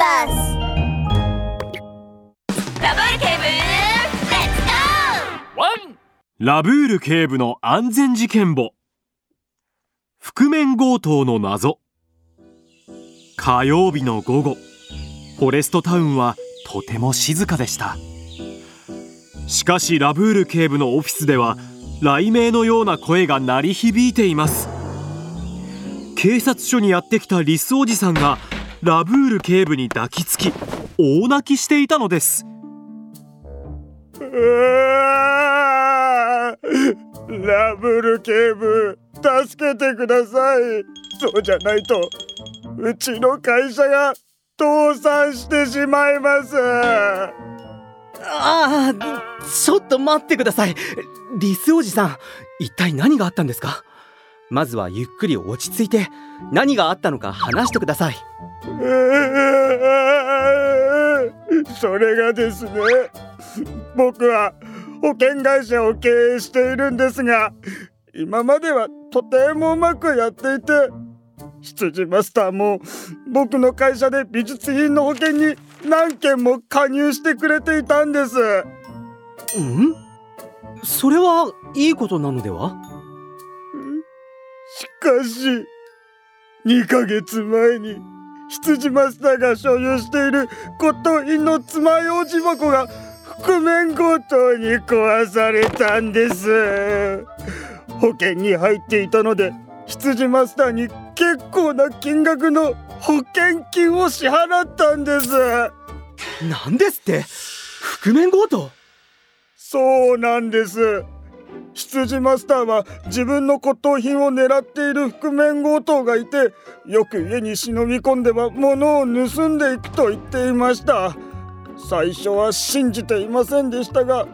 バス。ラブール警部レッツゴー。ラブール警部の安全事件簿。覆面強盗の謎。火曜日の午後。フォレストタウンはとても静かでした。しかしラブール警部のオフィスでは雷鳴のような声が鳴り響いています。警察署にやってきたリスおじさんがラブール警部に抱きつき大泣きしていたのです。ラブール警部助けてください。そうじゃないとうちの会社が倒産してしまいます。ああちょっと待ってください。リスおじさん一体何があったんですか？まずはゆっくり落ち着いて何があったのか話してください。それがですね僕は保険会社を経営しているんですが今まではとてもうまくやっていて羊マスターも僕の会社で美術品の保険に何件も加入してくれていたんです。うん？それはいいことなのでは？しかし2ヶ月前に羊マスターが所有している骨董品の爪楊枝箱が覆面強盗に壊されたんです。保険に入っていたので羊マスターに結構な金額の保険金を支払ったんです。何ですって？覆面強盗？そうなんです羊マスターは自分の骨董品を狙っている覆面強盗がいてよく家に忍び込んでは物を盗んでいくと言っていました。最初は信じていませんでしたが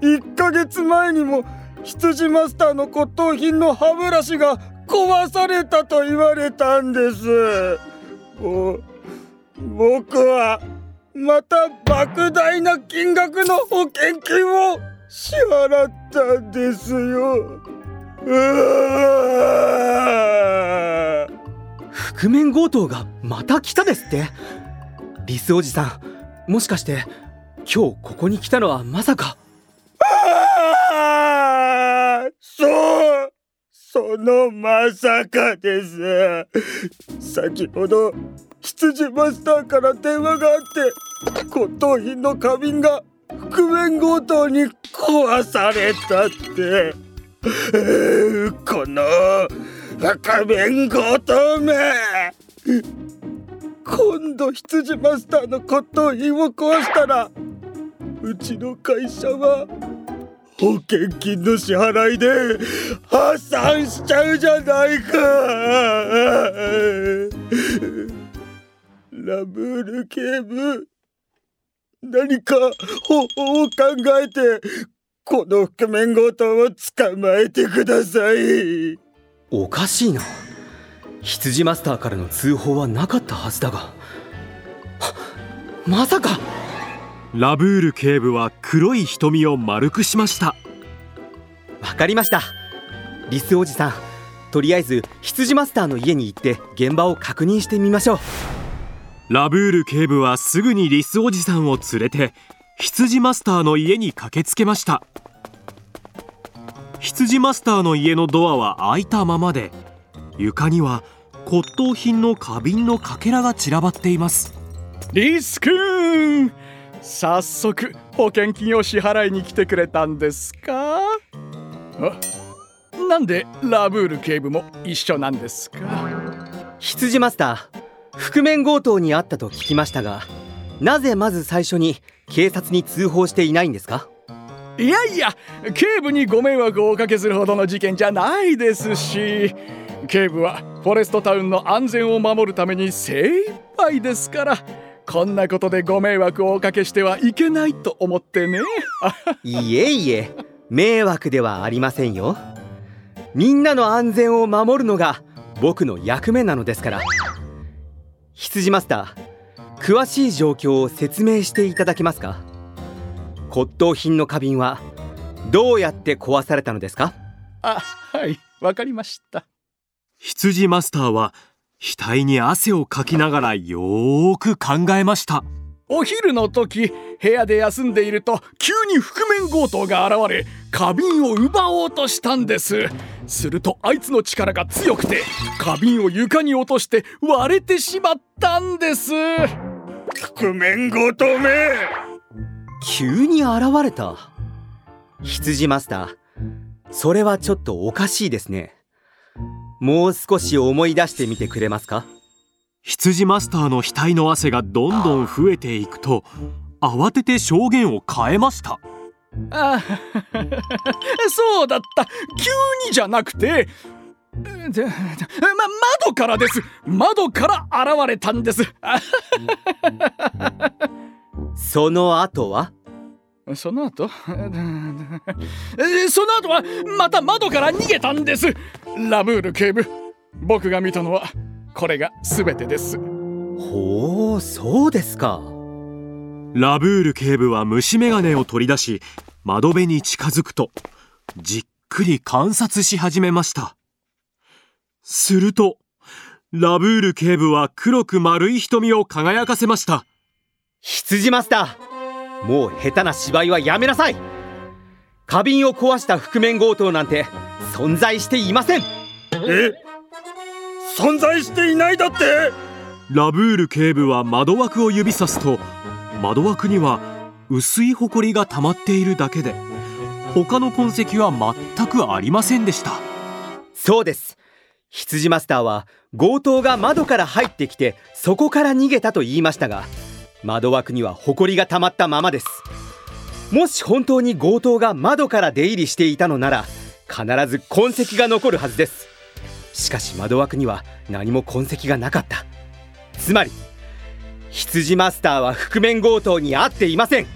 1ヶ月前にも羊マスターの骨董品の歯ブラシが壊されたと言われたんです。僕はまた莫大な金額の保険金を支払ったんですよ。覆面強盗がまた来たですって。リスおじさんもしかして今日ここに来たのはまさか。そうそのまさかです。先ほど羊マスターから電話があって骨董品の花瓶が覆面強盗に壊されたって。この覆面強盗め。今度羊マスターの骨董品を壊したらうちの会社は保険金の支払いで破産しちゃうじゃないか。ラブール警部。何か方法を考えてこの覆面強盗を捕まえてください。おかしいな。羊マスターからの通報はなかったはずだが。まさか。ラブール警部は黒い瞳を丸くしました。わかりました。リスおじさん。とりあえず羊マスターの家に行って現場を確認してみましょうラブール警部はすぐにリスおじさんを連れて羊マスターの家に駆けつけました。羊マスターの家のドアは開いたままで床には骨董品の花瓶のかけらが散らばっています。リス君早速保険金を支払いに来てくれたんですか？なんでラブール警部も一緒なんですか？羊マスター覆面強盗にあったと聞きましたがなぜまず最初に警察に通報していないんですか？いやいや警部にご迷惑をおかけするほどの事件じゃないですし警部はフォレストタウンの安全を守るために精一杯ですからこんなことでご迷惑をおかけしてはいけないと思ってね。いえいえ迷惑ではありませんよ。みんなの安全を守るのが僕の役目なのですから羊マスター詳しい状況を説明していただけますか？骨董品の花瓶はどうやって壊されたのですか？あはいわかりました。羊マスターは額に汗をかきながらよーく考えましたお昼の時部屋で休んでいると急に覆面強盗が現れ花瓶を奪おうとしたんです。するとあいつの力が強くて花瓶を床に落として割れてしまったんです。覆面強盗め。急に現れた。羊マスター。それはちょっとおかしいですね。もう少し思い出してみてくれますか？羊マスターの額の汗がどんどん増えていくと慌てて証言を変えました。あ そうだった。急にじゃなくてでま窓からです。窓から現れたんです。その後は？その後？え その後はまた窓から逃げたんです。ラブール警部僕が見たのはこれが全てです。ほうそうですか。ラブール警部は虫眼鏡を取り出し窓辺に近づくとじっくり観察し始めました。するとラブール警部は黒く丸い瞳を輝かせました。羊マスターもう下手な芝居はやめなさい。花瓶を壊した覆面強盗なんて存在していません。え？存在していないだって。ラブール警部は窓枠を指さすと窓枠には薄いホコリが溜まっているだけで他の痕跡は全くありませんでした。そうです。羊マスターは強盗が窓から入ってきてそこから逃げたと言いましたが窓枠にはホコリが溜まったままです。もし本当に強盗が窓から出入りしていたのなら必ず痕跡が残るはずですしかし窓枠には何も痕跡がなかった。つまり羊マスターは覆面強盗に会っていません。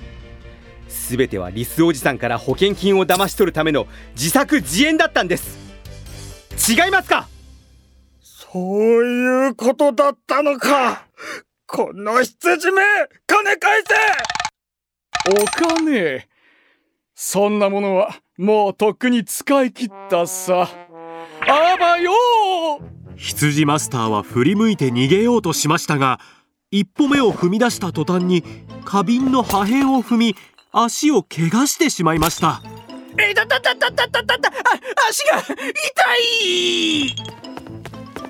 全てはリスおじさんから保険金を騙し取るための自作自演だったんです。違いますか？そういうことだったのか。この羊め金返せ。お金。そんなものはもうとっくに使い切ったさ羊マスターは振り向いて逃げようとしましたが一歩目を踏み出した途端に花瓶の破片を踏み足を怪我してしまいました。えだだだだだだだだあ足が痛い！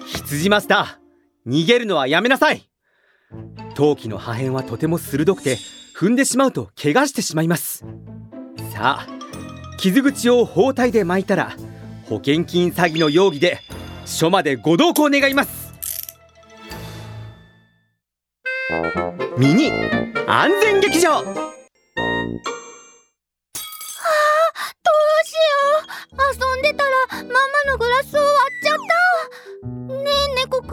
羊マスター逃げるのはやめなさい！陶器の破片はとても鋭くて踏んでしまうと怪我してしまいます。さあ傷口を包帯で巻いたら保険金詐欺の容疑で署までご同行願います。ミニ安全劇場。どうしよう。遊んでたらママのグラスを割っちゃった。ねえ猫くん。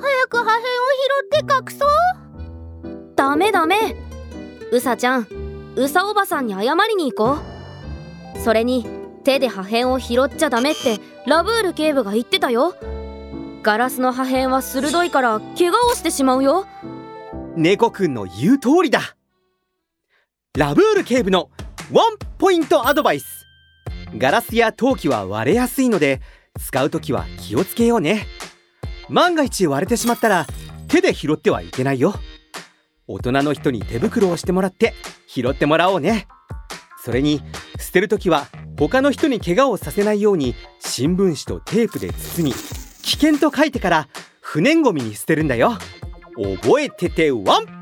早く破片を拾って隠そう。ダメダメ。うさちゃんうさおばさんに謝りに行こう。それに手で破片を拾っちゃダメってラブール警部が言ってたよ。ガラスの破片は鋭いから怪我をしてしまうよ。猫くんの言う通りだ。ラブール警部のワンポイントアドバイス。ガラスや陶器は割れやすいので使うときは気をつけようね。万が一割れてしまったら手で拾ってはいけないよ。大人の人に手袋をしてもらって拾ってもらおうね。それに捨てるときは他の人に怪我をさせないように新聞紙とテープで包み危険と書いてから不燃ごみに捨てるんだよ。覚えててワン。